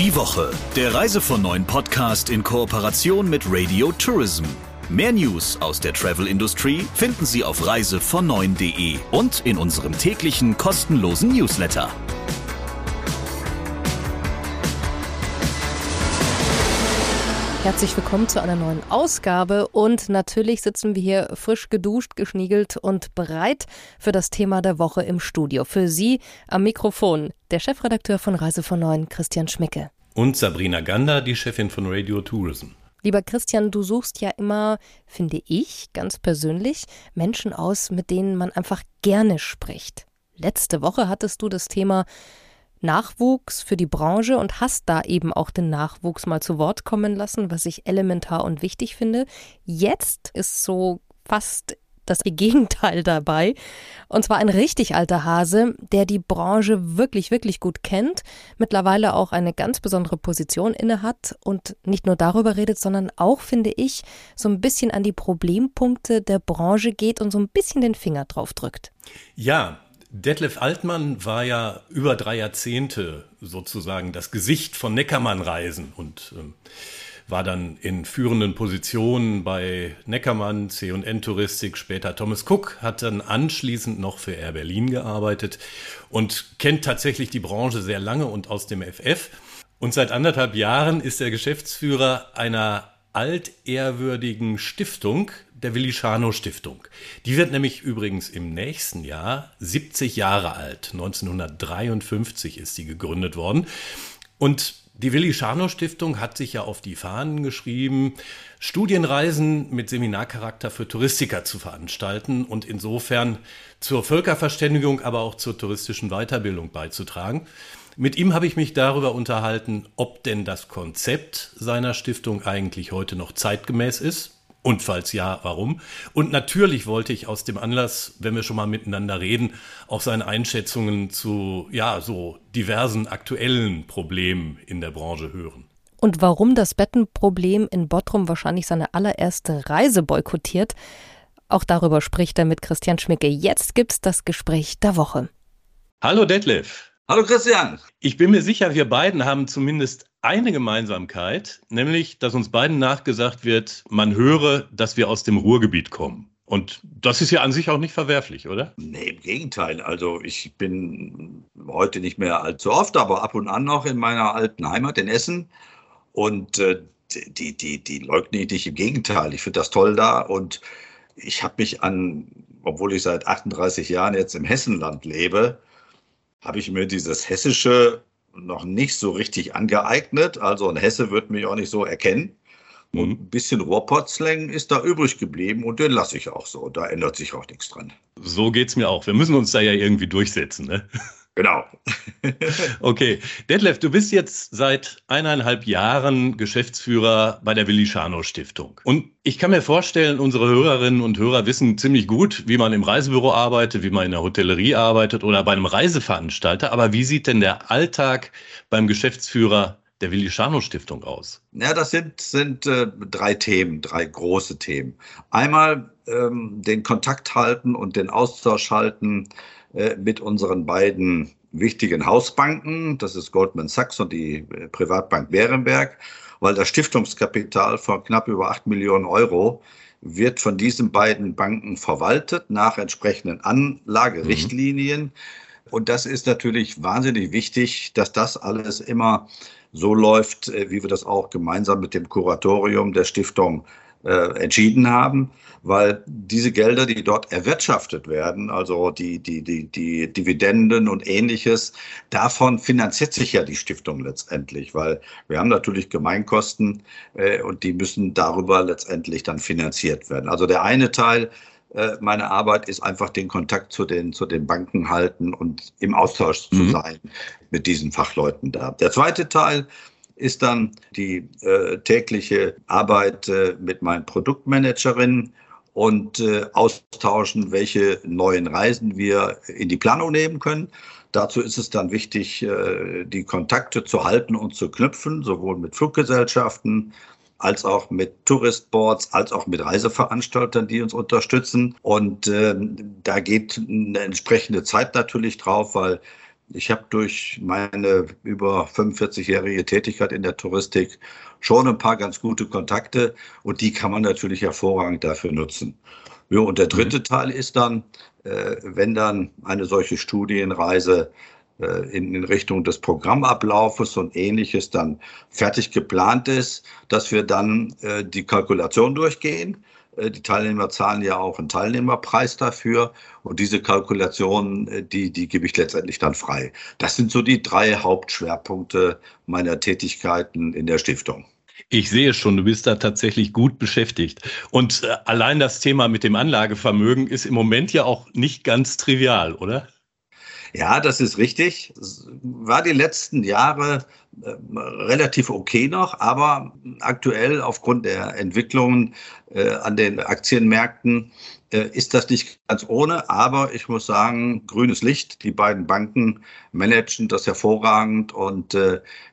Die Woche, der Reise von neuen Podcast in Kooperation mit Radio Tourism. Mehr News aus der Travel-Industrie finden Sie auf reisevon9.de und in unserem täglichen kostenlosen Newsletter. Herzlich willkommen zu einer neuen Ausgabe und natürlich sitzen wir hier frisch geduscht, geschniegelt und bereit für das Thema der Woche im Studio. Für Sie am Mikrofon der Chefredakteur von Reise von Neuen, Christian Schmicke. Und Sabrina Gander, die Chefin von Radio Tourism. Lieber Christian, du suchst ja immer, finde ich, ganz persönlich, Menschen aus, mit denen man einfach gerne spricht. Letzte Woche hattest du das Thema Nachwuchs für die Branche und hast da eben auch den Nachwuchs mal zu Wort kommen lassen, was ich elementar und wichtig finde. Jetzt ist so fast das Gegenteil dabei. Und zwar ein richtig alter Hase, der die Branche wirklich, wirklich gut kennt, mittlerweile auch eine ganz besondere Position innehat und nicht nur darüber redet, sondern auch, finde ich, so ein bisschen an die Problempunkte der Branche geht und so ein bisschen den Finger drauf drückt. Ja, Detlef Altmann war ja über drei Jahrzehnte sozusagen das Gesicht von Neckermann-Reisen und ähm, war dann in führenden Positionen bei Neckermann, C&N Touristik, später Thomas Cook, hat dann anschließend noch für Air Berlin gearbeitet und kennt tatsächlich die Branche sehr lange und aus dem FF. Und seit anderthalb Jahren ist er Geschäftsführer einer altehrwürdigen Stiftung, der Willi Schano Stiftung. Die wird nämlich übrigens im nächsten Jahr 70 Jahre alt. 1953 ist sie gegründet worden. Und die Willi Schano Stiftung hat sich ja auf die Fahnen geschrieben, Studienreisen mit Seminarcharakter für Touristiker zu veranstalten und insofern zur Völkerverständigung, aber auch zur touristischen Weiterbildung beizutragen. Mit ihm habe ich mich darüber unterhalten, ob denn das Konzept seiner Stiftung eigentlich heute noch zeitgemäß ist und falls ja, warum? Und natürlich wollte ich aus dem Anlass, wenn wir schon mal miteinander reden, auch seine Einschätzungen zu, ja, so diversen aktuellen Problemen in der Branche hören. Und warum das Bettenproblem in Bottrum wahrscheinlich seine allererste Reise boykottiert, auch darüber spricht er mit Christian Schmicke. Jetzt gibt's das Gespräch der Woche. Hallo Detlef. Hallo Christian. Ich bin mir sicher, wir beiden haben zumindest eine Gemeinsamkeit, nämlich, dass uns beiden nachgesagt wird, man höre, dass wir aus dem Ruhrgebiet kommen. Und das ist ja an sich auch nicht verwerflich, oder? Nee, im Gegenteil. Also ich bin heute nicht mehr allzu oft, aber ab und an noch in meiner alten Heimat in Essen. Und äh, die, die, die leugne ich nicht. Im Gegenteil. Ich finde das toll da. Und ich habe mich an, obwohl ich seit 38 Jahren jetzt im Hessenland lebe, habe ich mir dieses hessische noch nicht so richtig angeeignet. Also ein Hesse wird mich auch nicht so erkennen. Und mhm. ein bisschen Ruhrpott-Slang ist da übrig geblieben und den lasse ich auch so. Da ändert sich auch nichts dran. So geht's mir auch. Wir müssen uns da ja irgendwie durchsetzen, ne? Genau. okay. Detlef, du bist jetzt seit eineinhalb Jahren Geschäftsführer bei der Willi Schano Stiftung. Und ich kann mir vorstellen, unsere Hörerinnen und Hörer wissen ziemlich gut, wie man im Reisebüro arbeitet, wie man in der Hotellerie arbeitet oder bei einem Reiseveranstalter. Aber wie sieht denn der Alltag beim Geschäftsführer der Willi Schano Stiftung aus? Ja, das sind, sind äh, drei Themen, drei große Themen. Einmal ähm, den Kontakt halten und den Austausch halten mit unseren beiden wichtigen Hausbanken, das ist Goldman Sachs und die äh, Privatbank Bärenberg, weil das Stiftungskapital von knapp über acht Millionen Euro wird von diesen beiden Banken verwaltet nach entsprechenden Anlagerichtlinien. Mhm. Und das ist natürlich wahnsinnig wichtig, dass das alles immer so läuft, äh, wie wir das auch gemeinsam mit dem Kuratorium der Stiftung äh, entschieden haben, weil diese Gelder, die dort erwirtschaftet werden, also die, die, die, die Dividenden und ähnliches, davon finanziert sich ja die Stiftung letztendlich, weil wir haben natürlich Gemeinkosten äh, und die müssen darüber letztendlich dann finanziert werden. Also der eine Teil äh, meine Arbeit ist einfach den Kontakt zu den, zu den Banken halten und im Austausch mhm. zu sein mit diesen Fachleuten da. Der zweite Teil ist dann die äh, tägliche Arbeit äh, mit meinen Produktmanagerinnen und äh, austauschen, welche neuen Reisen wir in die Planung nehmen können. Dazu ist es dann wichtig, äh, die Kontakte zu halten und zu knüpfen, sowohl mit Fluggesellschaften als auch mit Touristboards, als auch mit Reiseveranstaltern, die uns unterstützen. Und ähm, da geht eine entsprechende Zeit natürlich drauf, weil Ich habe durch meine über 45-jährige Tätigkeit in der Touristik schon ein paar ganz gute Kontakte und die kann man natürlich hervorragend dafür nutzen. Ja, und der dritte mhm. Teil ist dann, äh, wenn dann eine solche Studienreise äh, in, in Richtung des Programmablaufes und ähnliches dann fertig geplant ist, dass wir dann äh, die Kalkulation durchgehen. Äh, die Teilnehmer zahlen ja auch einen Teilnehmerpreis dafür und diese Kalkulation, äh, die, die gebe ich letztendlich dann frei. Das sind so die drei Hauptschwerpunkte meiner Tätigkeiten in der Stiftung. Ich sehe schon, du bist da tatsächlich gut beschäftigt. Und äh, allein das Thema mit dem Anlagevermögen ist im Moment ja auch nicht ganz trivial, oder? Ja, das ist richtig. War die letzten Jahre äh, relativ okay noch, aber aktuell aufgrund der Entwicklungen äh, an den Aktienmärkten äh, ist das nicht ganz ohne. Aber ich muss sagen, grünes Licht. Die beiden Banken managen das hervorragend und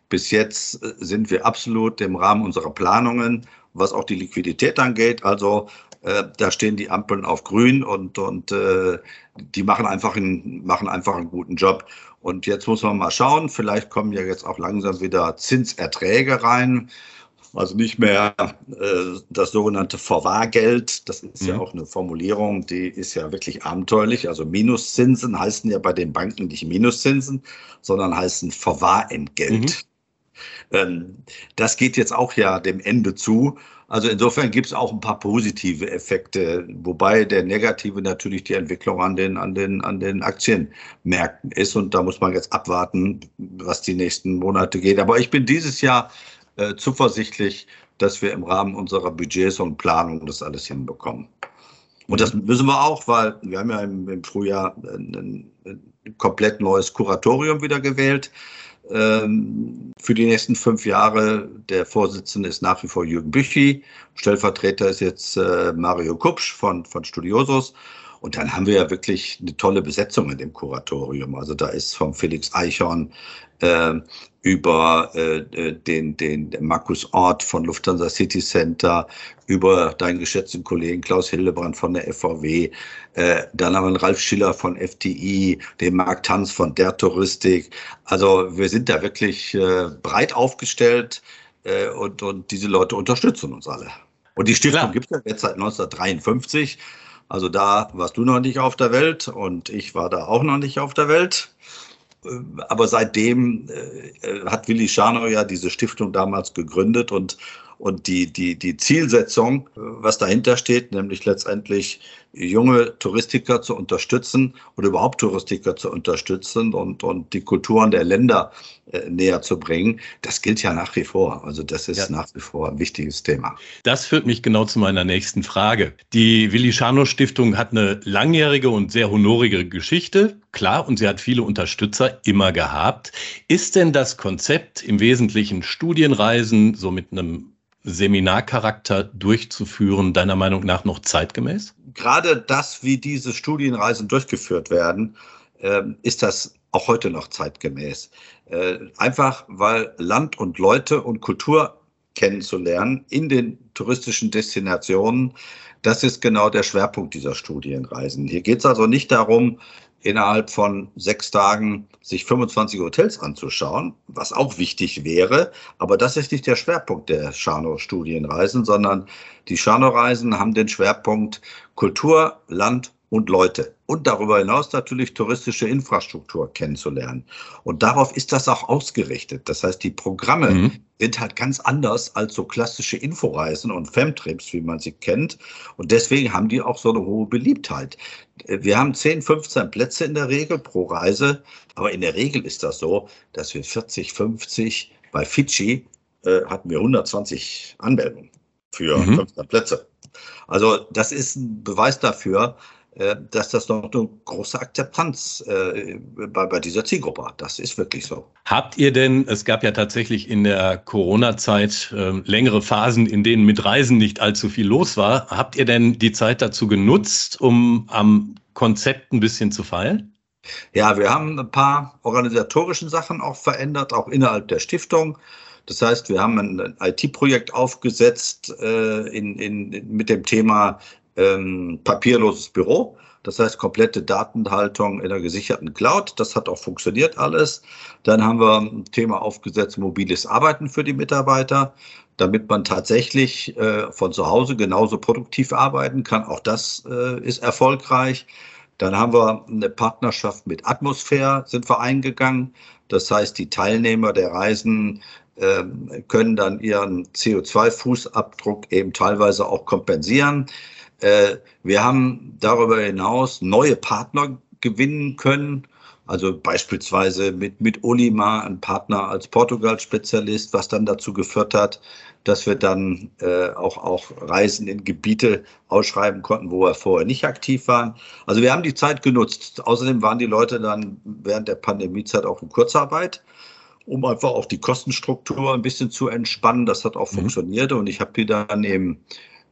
bis jetzt sind wir absolut im Rahmen unserer Planungen, was auch die Liquidität angeht. Also äh, da stehen die Ampeln auf grün und, und äh, die machen einfach, einen, machen einfach einen guten Job. Und jetzt muss man mal schauen, vielleicht kommen ja jetzt auch langsam wieder Zinserträge rein. Also nicht mehr äh, das sogenannte Vorwahrgeld. Das ist mhm. ja auch eine Formulierung, die ist ja wirklich abenteuerlich. Also Minuszinsen heißen ja bei den Banken nicht Minuszinsen, sondern heißen Vorwahrentgelt. Mhm. Ähm, das geht jetzt auch ja dem Ende zu. Also insofern gibt es auch ein paar positive Effekte, wobei der negative natürlich die Entwicklung an den, an den, an den Aktienmärkten ist. Und da muss man jetzt abwarten, was die nächsten Monate geht. Aber ich bin dieses Jahr äh, zuversichtlich, dass wir im Rahmen unserer Budgets und Planung das alles hinbekommen. Und das müssen wir auch, weil wir haben ja im, im Frühjahr ein, ein komplett neues Kuratorium wieder gewählt ähm, für die nächsten fünf Jahre. Der Vorsitzende ist nach wie vor Jürgen Büchi. Stellvertreter ist jetzt äh, Mario Kupsch von, von Studiosus. Und dann haben wir ja wirklich eine tolle Besetzung in dem Kuratorium. Also da ist vom Felix Eichhorn äh, über äh, äh, den, den Markus Ort von Lufthansa City Center, über deinen geschätzten Kollegen Klaus Hildebrand von der FVW, äh, dann haben wir einen Ralf Schiller von FTI, den Marc Tanz von der Touristik. Also wir sind da wirklich äh, breit aufgestellt äh, und, und diese Leute unterstützen uns alle. Und die Stiftung gibt es ja jetzt seit 1953. Also da warst du noch nicht auf der Welt und ich war da auch noch nicht auf der Welt. Äh, aber seitdem äh, äh, hat Willi Scharnow ja diese Stiftung damals gegründet und und die, die, die Zielsetzung, was dahinter steht, nämlich letztendlich junge Touristiker zu unterstützen oder überhaupt Touristiker zu unterstützen und, und die Kulturen der Länder äh, näher zu bringen, das gilt ja nach wie vor. Also das ist ja. nach wie vor ein wichtiges Thema. Das führt mich genau zu meiner nächsten Frage. Die Willi Scharnow Stiftung hat eine langjährige und sehr honorige Geschichte, klar, und sie hat viele Unterstützer immer gehabt. Ist denn das Konzept im Wesentlichen Studienreisen so mit einem Seminarcharakter durchzuführen, deiner Meinung nach noch zeitgemäß? Gerade das, wie diese Studienreisen durchgeführt werden, ähm, ist das auch heute noch zeitgemäß. Äh, einfach weil Land und Leute und Kultur kennenzulernen in den touristischen Destinationen, das ist genau der Schwerpunkt dieser Studienreisen. Hier geht es also nicht darum, innerhalb von sechs Tagen sich 25 Hotels anzuschauen, was auch wichtig wäre. Aber das ist nicht der Schwerpunkt der Scharnow-Studienreisen, sondern die Scharnow-Reisen haben den Schwerpunkt Kultur, Land und Leute. Und darüber hinaus natürlich touristische Infrastruktur kennenzulernen. Und darauf ist das auch ausgerichtet. Das heißt, die Programme mhm. sind halt ganz anders als so klassische Inforeisen und Femtrips, wie man sie kennt. Und deswegen haben die auch so eine hohe Beliebtheit. Wir haben 10, 15 Plätze in der Regel pro Reise. Aber in der Regel ist das so, dass wir 40, 50, bei Fidschi äh, hatten wir 120 Anmeldungen für mhm. 15 Plätze. Also das ist ein Beweis dafür, dass das noch eine große Akzeptanz äh, bei, bei dieser Zielgruppe hat. Das ist wirklich so. Habt ihr denn, es gab ja tatsächlich in der Corona-Zeit äh, längere Phasen, in denen mit Reisen nicht allzu viel los war. Habt ihr denn die Zeit dazu genutzt, um am Konzept ein bisschen zu feilen? Ja, wir haben ein paar organisatorische Sachen auch verändert, auch innerhalb der Stiftung. Das heißt, wir haben ein IT-Projekt aufgesetzt äh, in, in, mit dem Thema ähm, papierloses Büro. Das heißt, komplette Datenhaltung in der gesicherten Cloud. Das hat auch funktioniert alles. Dann haben wir ein Thema aufgesetzt, mobiles Arbeiten für die Mitarbeiter, damit man tatsächlich äh, von zu Hause genauso produktiv arbeiten kann. Auch das äh, ist erfolgreich. Dann haben wir eine Partnerschaft mit Atmosphäre, sind wir eingegangen. Das heißt, die Teilnehmer der Reisen äh, können dann ihren CO2-Fußabdruck eben teilweise auch kompensieren. Äh, wir haben darüber hinaus neue Partner gewinnen können. Also beispielsweise mit, mit Olima, ein Partner als Portugal-Spezialist, was dann dazu geführt hat, dass wir dann äh, auch, auch Reisen in Gebiete ausschreiben konnten, wo wir vorher nicht aktiv waren. Also wir haben die Zeit genutzt. Außerdem waren die Leute dann während der Pandemiezeit auch in Kurzarbeit, um einfach auch die Kostenstruktur ein bisschen zu entspannen. Das hat auch mhm. funktioniert und ich habe die dann im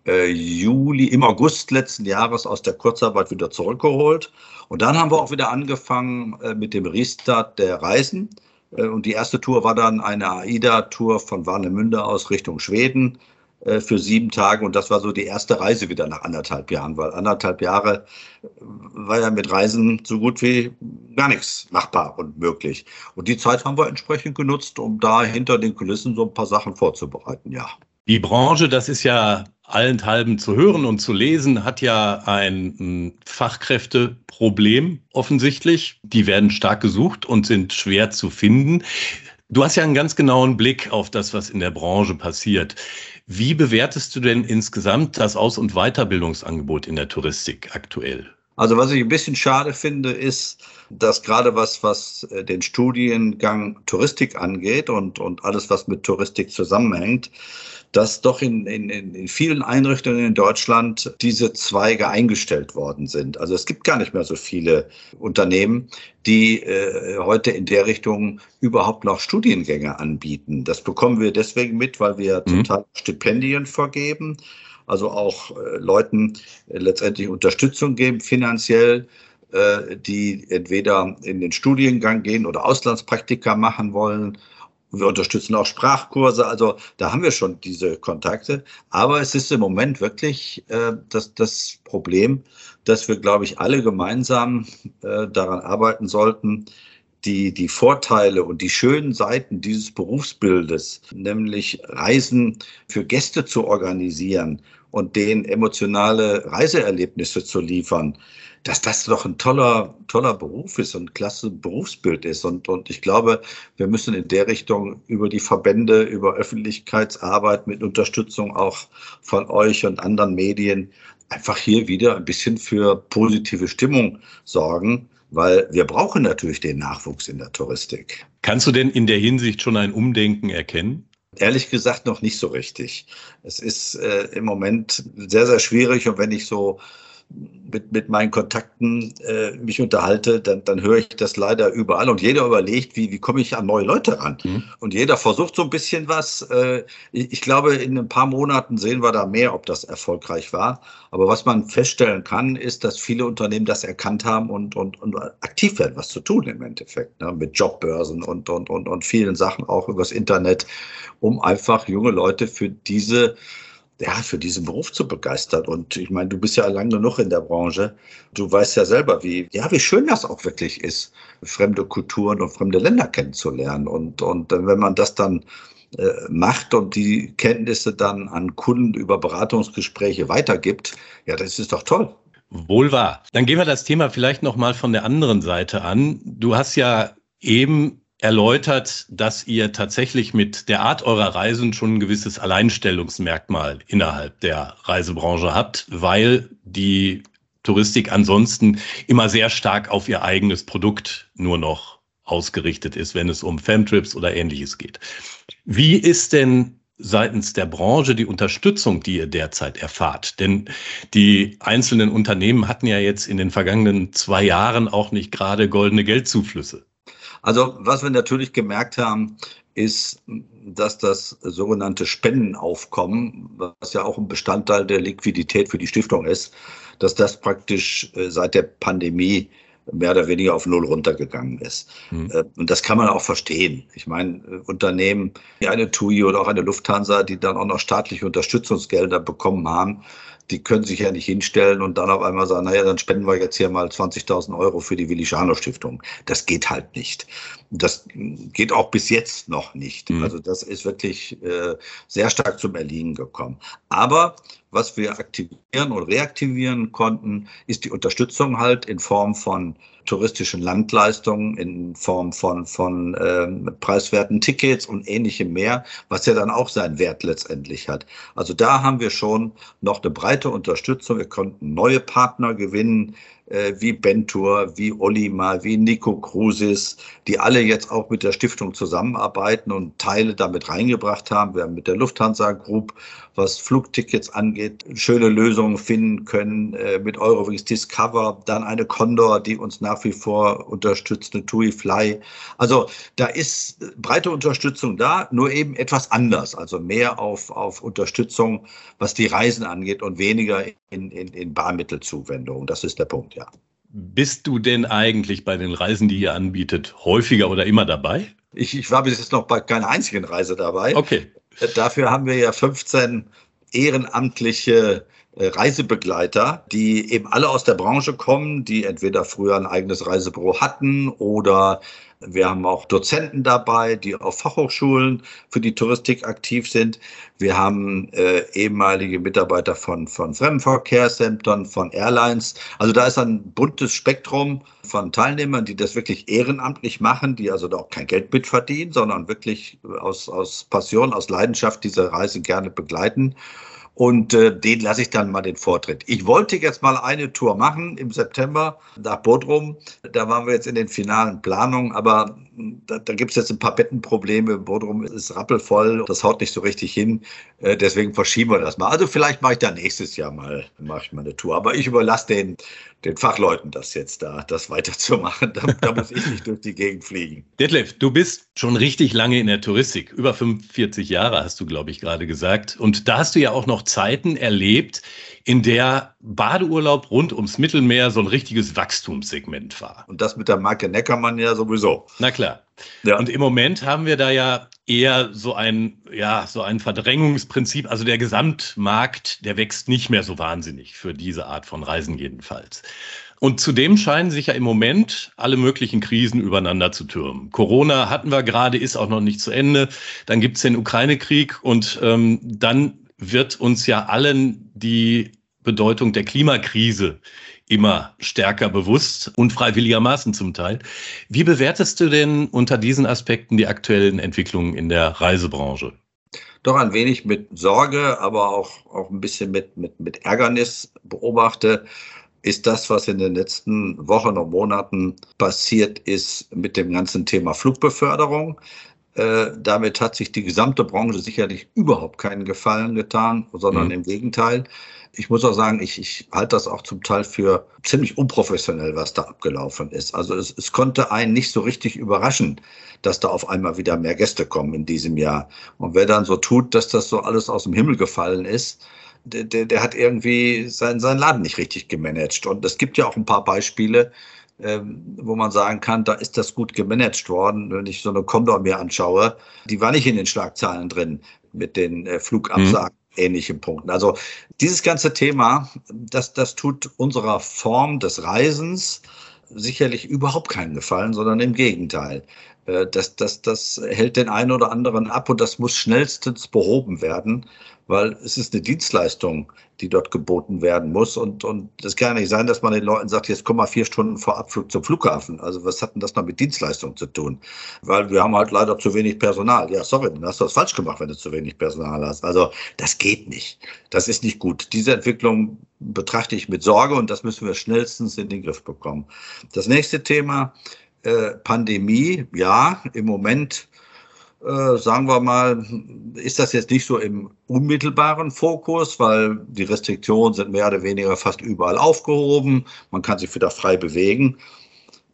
äh, Juli, im August letzten Jahres aus der Kurzarbeit wieder zurückgeholt. Und dann haben wir auch wieder angefangen äh, mit dem Restart der Reisen. Äh, und die erste Tour war dann eine AIDA-Tour von Warnemünde aus Richtung Schweden für sieben Tage. Und das war so die erste Reise wieder nach anderthalb Jahren, weil anderthalb Jahre war ja mit Reisen so gut wie gar nichts machbar und möglich. Und die Zeit haben wir entsprechend genutzt, um da hinter den Kulissen so ein paar Sachen vorzubereiten, ja. Die Branche, das ist ja allenthalben zu hören und zu lesen, hat ja ein Fachkräfteproblem offensichtlich. Die werden stark gesucht und sind schwer zu finden. Du hast ja einen ganz genauen Blick auf das, was in der Branche passiert. Wie bewertest du denn insgesamt das Aus- und Weiterbildungsangebot in der Touristik aktuell? Also was ich ein bisschen schade finde, ist, dass gerade was, was äh, den Studiengang Touristik angeht und, und alles, was mit Touristik zusammenhängt, dass doch in, in, in vielen Einrichtungen in Deutschland diese Zweige eingestellt worden sind. Also es gibt gar nicht mehr so viele Unternehmen, die äh, heute in der Richtung überhaupt noch Studiengänge anbieten. Das bekommen wir deswegen mit, weil wir mhm. zum Teil Stipendien vergeben, also auch äh, Leuten äh, letztendlich Unterstützung geben finanziell äh, die entweder in den Studiengang gehen oder Auslandspraktika machen wollen wir unterstützen auch Sprachkurse. Also da haben wir schon diese Kontakte. Aber es ist im Moment wirklich äh, das, das Problem, dass wir, glaube ich, alle gemeinsam äh, daran arbeiten sollten, die, die Vorteile und die schönen Seiten dieses Berufsbildes, nämlich Reisen für Gäste zu organisieren und denen emotionale Reiseerlebnisse zu liefern, dass das doch ein toller, toller Beruf ist und ein klasse Berufsbild ist. Und, und ich glaube, wir müssen in der Richtung über die Verbände, über Öffentlichkeitsarbeit mit Unterstützung auch von euch und anderen Medien einfach hier wieder ein bisschen für positive Stimmung sorgen, weil wir brauchen natürlich den Nachwuchs in der Touristik. Kannst du denn in der Hinsicht schon ein Umdenken erkennen? Ehrlich gesagt noch nicht so richtig. Es ist äh, im Moment sehr, sehr schwierig und wenn ich so mit, mit meinen Kontakten äh, mich unterhalte, dann, dann höre ich das leider überall und jeder überlegt, wie, wie komme ich an neue Leute ran. Mhm. Und jeder versucht so ein bisschen was. Äh, ich, ich glaube, in ein paar Monaten sehen wir da mehr, ob das erfolgreich war. Aber was man feststellen kann, ist, dass viele Unternehmen das erkannt haben und, und, und aktiv werden, was zu tun im Endeffekt, ne? mit Jobbörsen und, und, und, und vielen Sachen auch übers Internet, um einfach junge Leute für diese ja, für diesen Beruf zu begeistern. Und ich meine, du bist ja lange genug in der Branche. Du weißt ja selber, wie, ja, wie schön das auch wirklich ist, fremde Kulturen und fremde Länder kennenzulernen. Und, und wenn man das dann äh, macht und die Kenntnisse dann an Kunden über Beratungsgespräche weitergibt, ja, das ist doch toll. Wohl wahr. Dann gehen wir das Thema vielleicht noch mal von der anderen Seite an. Du hast ja eben erläutert, dass ihr tatsächlich mit der Art eurer Reisen schon ein gewisses Alleinstellungsmerkmal innerhalb der Reisebranche habt, weil die Touristik ansonsten immer sehr stark auf ihr eigenes Produkt nur noch ausgerichtet ist, wenn es um Femtrips oder ähnliches geht. Wie ist denn seitens der Branche die Unterstützung, die ihr derzeit erfahrt? Denn die einzelnen Unternehmen hatten ja jetzt in den vergangenen zwei Jahren auch nicht gerade goldene Geldzuflüsse. Also was wir natürlich gemerkt haben, ist, dass das sogenannte Spendenaufkommen, was ja auch ein Bestandteil der Liquidität für die Stiftung ist, dass das praktisch äh, seit der Pandemie mehr oder weniger auf Null runtergegangen ist. Mhm. Und das kann man auch verstehen. Ich meine, Unternehmen wie eine TUI oder auch eine Lufthansa, die dann auch noch staatliche Unterstützungsgelder bekommen haben, die können sich ja nicht hinstellen und dann auf einmal sagen, naja, dann spenden wir jetzt hier mal 20.000 Euro für die Willi Schano Stiftung. Das geht halt nicht. Das geht auch bis jetzt noch nicht. Mhm. Also das ist wirklich äh, sehr stark zum Erliegen gekommen. Aber was wir aktivieren und reaktivieren konnten, ist die Unterstützung halt in Form von touristischen Landleistungen, in Form von, von ähm, preiswerten Tickets und ähnlichem mehr, was ja dann auch seinen Wert letztendlich hat. Also da haben wir schon noch eine breite Unterstützung. Wir konnten neue Partner gewinnen, äh, wie Bentur, wie Olima, wie Nico Cruises, die alle jetzt auch mit der Stiftung zusammenarbeiten und Teile damit reingebracht haben. Wir haben mit der Lufthansa Group, was Flugtickets angeht, schöne Lösungen finden können äh, mit Eurowings Discover, dann eine Condor, die uns nach wie vor unterstützt, eine TUI Fly. Also da ist breite Unterstützung da, nur eben etwas anders, also mehr auf, auf Unterstützung, was die Reisen angeht und weniger in, in, in Barmittelzuwendung. Das ist der Punkt ja. Bist du denn eigentlich bei den Reisen, die ihr anbietet, häufiger oder immer dabei? Ich, ich war bis jetzt noch bei keiner einzigen Reise dabei. Okay. Äh, dafür haben wir ja 15 ehrenamtliche äh, Reisebegleiter, die eben alle aus der Branche kommen, die entweder früher ein eigenes Reisebüro hatten oder wir haben auch Dozenten dabei, die auf Fachhochschulen für die Touristik aktiv sind. Wir haben äh, ehemalige Mitarbeiter von, von Fremdenverkehrsämtern, von Airlines. Also da ist ein buntes Spektrum von Teilnehmern, die das wirklich ehrenamtlich machen, die also da auch kein Geld mitverdienen, sondern wirklich aus, aus Passion, aus Leidenschaft diese Reise gerne begleiten und äh, den lasse ich dann mal den Vortritt. Ich wollte jetzt mal eine Tour machen im September nach Bodrum. Da waren wir jetzt in den finalen Planungen, aber da, da gibt es jetzt ein paar Bettenprobleme. Bodrum ist rappelvoll, das haut nicht so richtig hin. Äh, deswegen verschieben wir das mal. Also vielleicht mache ich da nächstes Jahr mal, mache ich mal eine Tour. Aber ich überlasse den, den Fachleuten das jetzt da, das weiterzumachen. Da, da muss ich nicht durch die Gegend fliegen. Detlef, du bist schon richtig lange in der Touristik. Über 45 Jahre hast du, glaube ich, gerade gesagt. Und da hast du ja auch noch Zeiten erlebt, in der Badeurlaub rund ums Mittelmeer so ein richtiges Wachstumssegment war. Und das mit der Marke Neckermann ja sowieso. Na klar. Ja. Und im Moment haben wir da ja eher so ein, ja, so ein Verdrängungsprinzip. Also der Gesamtmarkt, der wächst nicht mehr so wahnsinnig für diese Art von Reisen jedenfalls. Und zudem scheinen sich ja im Moment alle möglichen Krisen übereinander zu türmen. Corona hatten wir gerade, ist auch noch nicht zu Ende. Dann gibt es den Ukraine-Krieg und ähm, dann wird uns ja allen die Bedeutung der Klimakrise immer stärker bewusst, unfreiwilligermaßen zum Teil. Wie bewertest du denn unter diesen Aspekten die aktuellen Entwicklungen in der Reisebranche? Doch ein wenig mit Sorge, aber auch, auch ein bisschen mit, mit, mit Ärgernis beobachte, ist das, was in den letzten Wochen und Monaten passiert ist mit dem ganzen Thema Flugbeförderung. Äh, damit hat sich die gesamte Branche sicherlich überhaupt keinen Gefallen getan, sondern mhm. im Gegenteil. Ich muss auch sagen, ich, ich halte das auch zum Teil für ziemlich unprofessionell, was da abgelaufen ist. Also es, es konnte einen nicht so richtig überraschen, dass da auf einmal wieder mehr Gäste kommen in diesem Jahr. Und wer dann so tut, dass das so alles aus dem Himmel gefallen ist, der, der, der hat irgendwie seinen, seinen Laden nicht richtig gemanagt. Und es gibt ja auch ein paar Beispiele, ähm, wo man sagen kann, da ist das gut gemanagt worden. Wenn ich so eine Condor mir anschaue, die war nicht in den Schlagzeilen drin mit den äh, Flugabsagen. Mhm ähnlichen Punkten. Also dieses ganze Thema, das, das tut unserer Form des Reisens sicherlich überhaupt keinen Gefallen, sondern im Gegenteil. Äh, das, das, das hält den einen oder anderen ab und das muss schnellstens behoben werden, weil es ist eine Dienstleistung, die dort geboten werden muss. Und, und das kann ja nicht sein, dass man den Leuten sagt, jetzt komm mal vier Stunden vor Abflug zum Flughafen. Also was hat denn das noch mit Dienstleistung zu tun? Weil wir haben halt leider zu wenig Personal. Ja, sorry, dann hast du was falsch gemacht, wenn du zu wenig Personal hast. Also das geht nicht. Das ist nicht gut. Diese Entwicklung betrachte ich mit Sorge und das müssen wir schnellstens in den Griff bekommen. Das nächste Thema, äh, Pandemie, ja, im Moment äh, sagen wir mal, ist das jetzt nicht so im unmittelbaren Fokus, weil die Restriktionen sind mehr oder weniger fast überall aufgehoben. Man kann sich wieder frei bewegen.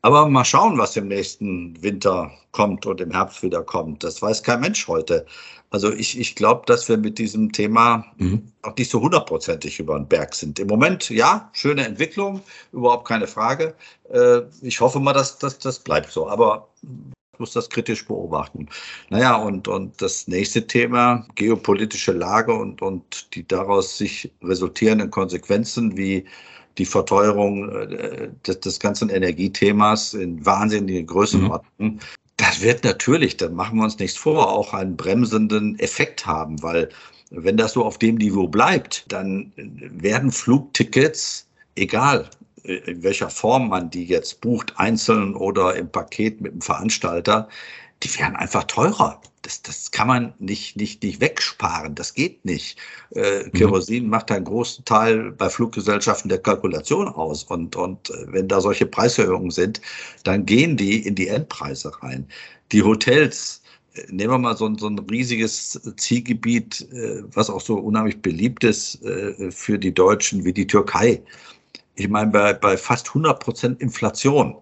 Aber mal schauen, was im nächsten Winter kommt und im Herbst wieder kommt. Das weiß kein Mensch heute. Also ich, ich glaube, dass wir mit diesem Thema mhm. auch nicht so hundertprozentig über den Berg sind. Im Moment, ja, schöne Entwicklung, überhaupt keine Frage. Äh, ich hoffe mal, dass, dass das bleibt so. Aber ich muss das kritisch beobachten. Naja, und, und das nächste Thema, geopolitische Lage und, und die daraus sich resultierenden Konsequenzen wie die Verteuerung äh, des, des ganzen Energiethemas in wahnsinnigen Größenordnungen. Mhm. Das wird natürlich, da machen wir uns nichts vor, auch einen bremsenden Effekt haben, weil wenn das so auf dem Niveau bleibt, dann werden Flugtickets, egal in welcher Form man die jetzt bucht, einzeln oder im Paket mit dem Veranstalter, die werden einfach teurer. Das, das kann man nicht, nicht, nicht wegsparen. Das geht nicht. Äh, mhm. Kerosin mhm. macht einen großen Teil bei Fluggesellschaften der Kalkulation aus. Und, und äh, wenn da solche Preiserhöhungen sind, dann gehen die in die Endpreise rein. Die Hotels, äh, nehmen wir mal so ein, so ein riesiges Zielgebiet, äh, was auch so unheimlich beliebt ist für die Deutschen wie die Türkei. Ich meine, bei, bei fast 100 Prozent Inflation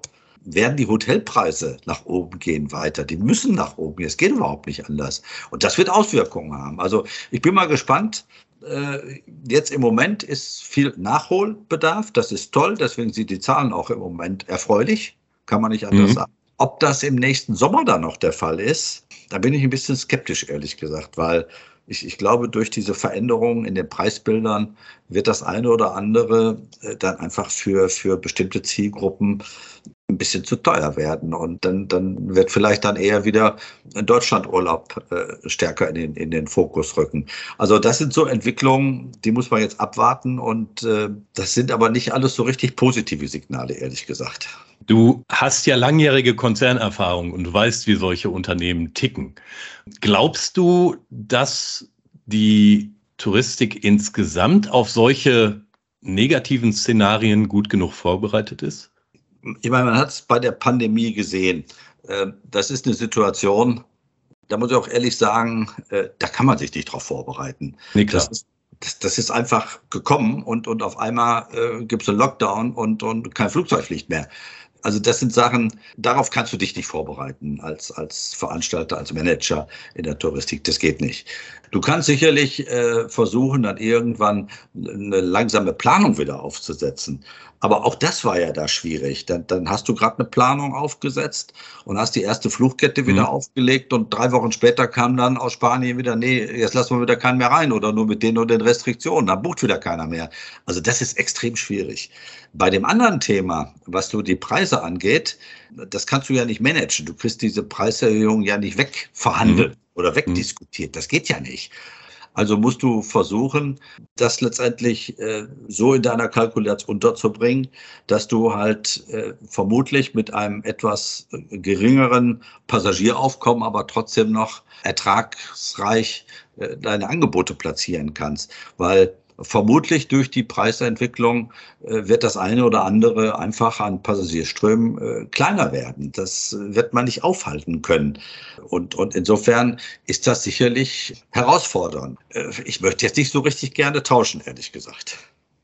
werden die Hotelpreise nach oben gehen weiter. Die müssen nach oben gehen. Es geht überhaupt nicht anders. Und das wird Auswirkungen haben. Also ich bin mal gespannt. Äh, jetzt im Moment ist viel Nachholbedarf. Das ist toll. Deswegen sind die Zahlen auch im Moment erfreulich. Kann man nicht anders mhm. sagen. Ob das im nächsten Sommer dann noch der Fall ist, da bin ich ein bisschen skeptisch, ehrlich gesagt, weil ich, ich glaube, durch diese Veränderungen in den Preisbildern wird das eine oder andere äh, dann einfach für, für bestimmte Zielgruppen bisschen zu teuer werden. Und dann, dann wird vielleicht dann eher wieder Deutschlandurlaub äh, stärker in den, in den Fokus rücken. Also das sind so Entwicklungen, die muss man jetzt abwarten. Und äh, das sind aber nicht alles so richtig positive Signale, ehrlich gesagt. Du hast ja langjährige Konzernerfahrung und weißt, wie solche Unternehmen ticken. Glaubst du, dass die Touristik insgesamt auf solche negativen Szenarien gut genug vorbereitet ist? Ich meine, man hat es bei der Pandemie gesehen. Äh, das ist eine Situation, da muss ich auch ehrlich sagen, äh, da kann man sich nicht drauf vorbereiten. Nee, klar. Das ist, das, das ist einfach gekommen und, und auf einmal äh, gibt es einen Lockdown und, und kein Flugzeug fliegt mehr. Also das sind Sachen, darauf kannst du dich nicht vorbereiten als, als Veranstalter, als Manager in der Touristik. Das geht nicht. Du kannst sicherlich äh, versuchen, dann irgendwann eine langsame Planung wieder aufzusetzen. Aber auch das war ja da schwierig. Dann, dann hast du gerade eine Planung aufgesetzt und hast die erste Fluchkette wieder mhm. aufgelegt und drei Wochen später kam dann aus Spanien wieder, nee, jetzt lassen wir wieder keinen mehr rein oder nur mit den und den Restriktionen. Dann bucht wieder keiner mehr. Also das ist extrem schwierig. Bei dem anderen Thema, was so die Preise angeht, das kannst du ja nicht managen. Du kriegst diese Preiserhöhung ja nicht wegverhandelt mhm. Oder wegdiskutiert. Das geht ja nicht. Also musst du versuchen, das letztendlich äh, so in deiner Kalkulation unterzubringen, dass du halt äh, vermutlich mit einem etwas äh, geringeren Passagieraufkommen, aber trotzdem noch ertragsreich äh, deine Angebote platzieren kannst. Weil vermutlich durch die Preisentwicklung äh, wird das eine oder andere einfach an Passagierströmen äh, kleiner werden. Das wird man nicht aufhalten können. Und, und insofern ist das sicherlich herausfordernd. Äh, ich möchte jetzt nicht so richtig gerne tauschen, ehrlich gesagt.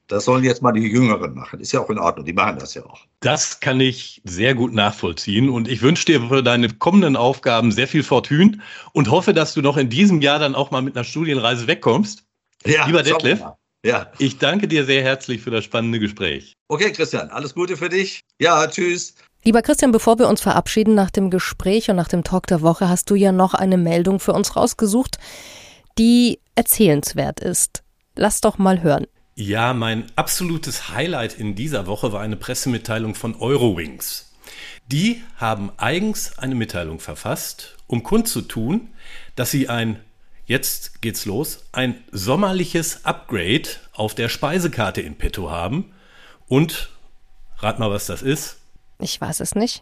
Das sollen jetzt mal die Jüngeren machen. Ist ja auch in Ordnung. Die machen das ja auch. Das kann ich sehr gut nachvollziehen. Und ich wünsche dir für deine kommenden Aufgaben sehr viel Fortune und hoffe, dass du noch in diesem Jahr dann auch mal mit einer Studienreise wegkommst. Ja, Lieber Detlef, ja. Ich danke dir sehr herzlich für das spannende Gespräch. Okay, Christian, alles Gute für dich. Ja, tschüss. Lieber Christian, bevor wir uns verabschieden nach dem Gespräch und nach dem Talk der Woche, hast du ja noch eine Meldung für uns rausgesucht, die erzählenswert ist. Lass doch mal hören. Ja, mein absolutes Highlight in dieser Woche war eine Pressemitteilung von Eurowings. Die haben eigens eine Mitteilung verfasst, um kundzutun, dass sie ein Jetzt geht's los. Ein sommerliches Upgrade auf der Speisekarte in petto haben. Und rat mal, was das ist. Ich weiß es nicht.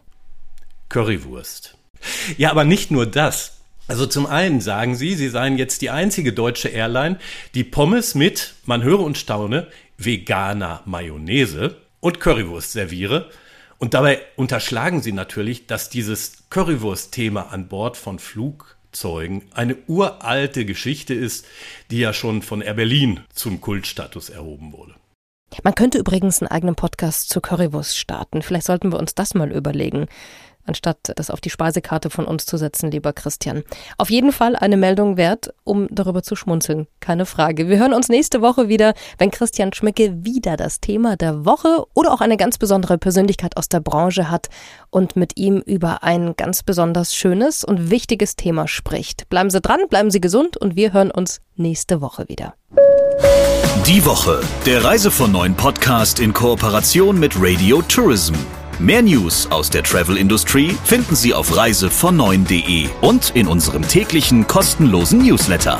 Currywurst. Ja, aber nicht nur das. Also zum einen sagen sie, sie seien jetzt die einzige deutsche Airline, die Pommes mit, man höre und staune, veganer Mayonnaise und Currywurst serviere. Und dabei unterschlagen sie natürlich, dass dieses Currywurst-Thema an Bord von Flug Zeugen eine uralte Geschichte ist, die ja schon von Air Berlin zum Kultstatus erhoben wurde. Man könnte übrigens einen eigenen Podcast zur Currywurst starten. Vielleicht sollten wir uns das mal überlegen anstatt das auf die Speisekarte von uns zu setzen, lieber Christian. Auf jeden Fall eine Meldung wert, um darüber zu schmunzeln. Keine Frage. Wir hören uns nächste Woche wieder, wenn Christian Schmicke wieder das Thema der Woche oder auch eine ganz besondere Persönlichkeit aus der Branche hat und mit ihm über ein ganz besonders schönes und wichtiges Thema spricht. Bleiben Sie dran, bleiben Sie gesund und wir hören uns nächste Woche wieder. Die Woche, der Reise von neuen Podcast in Kooperation mit Radio Tourism. Mehr News aus der Travel Industry finden Sie auf reisevon9.de und in unserem täglichen kostenlosen Newsletter.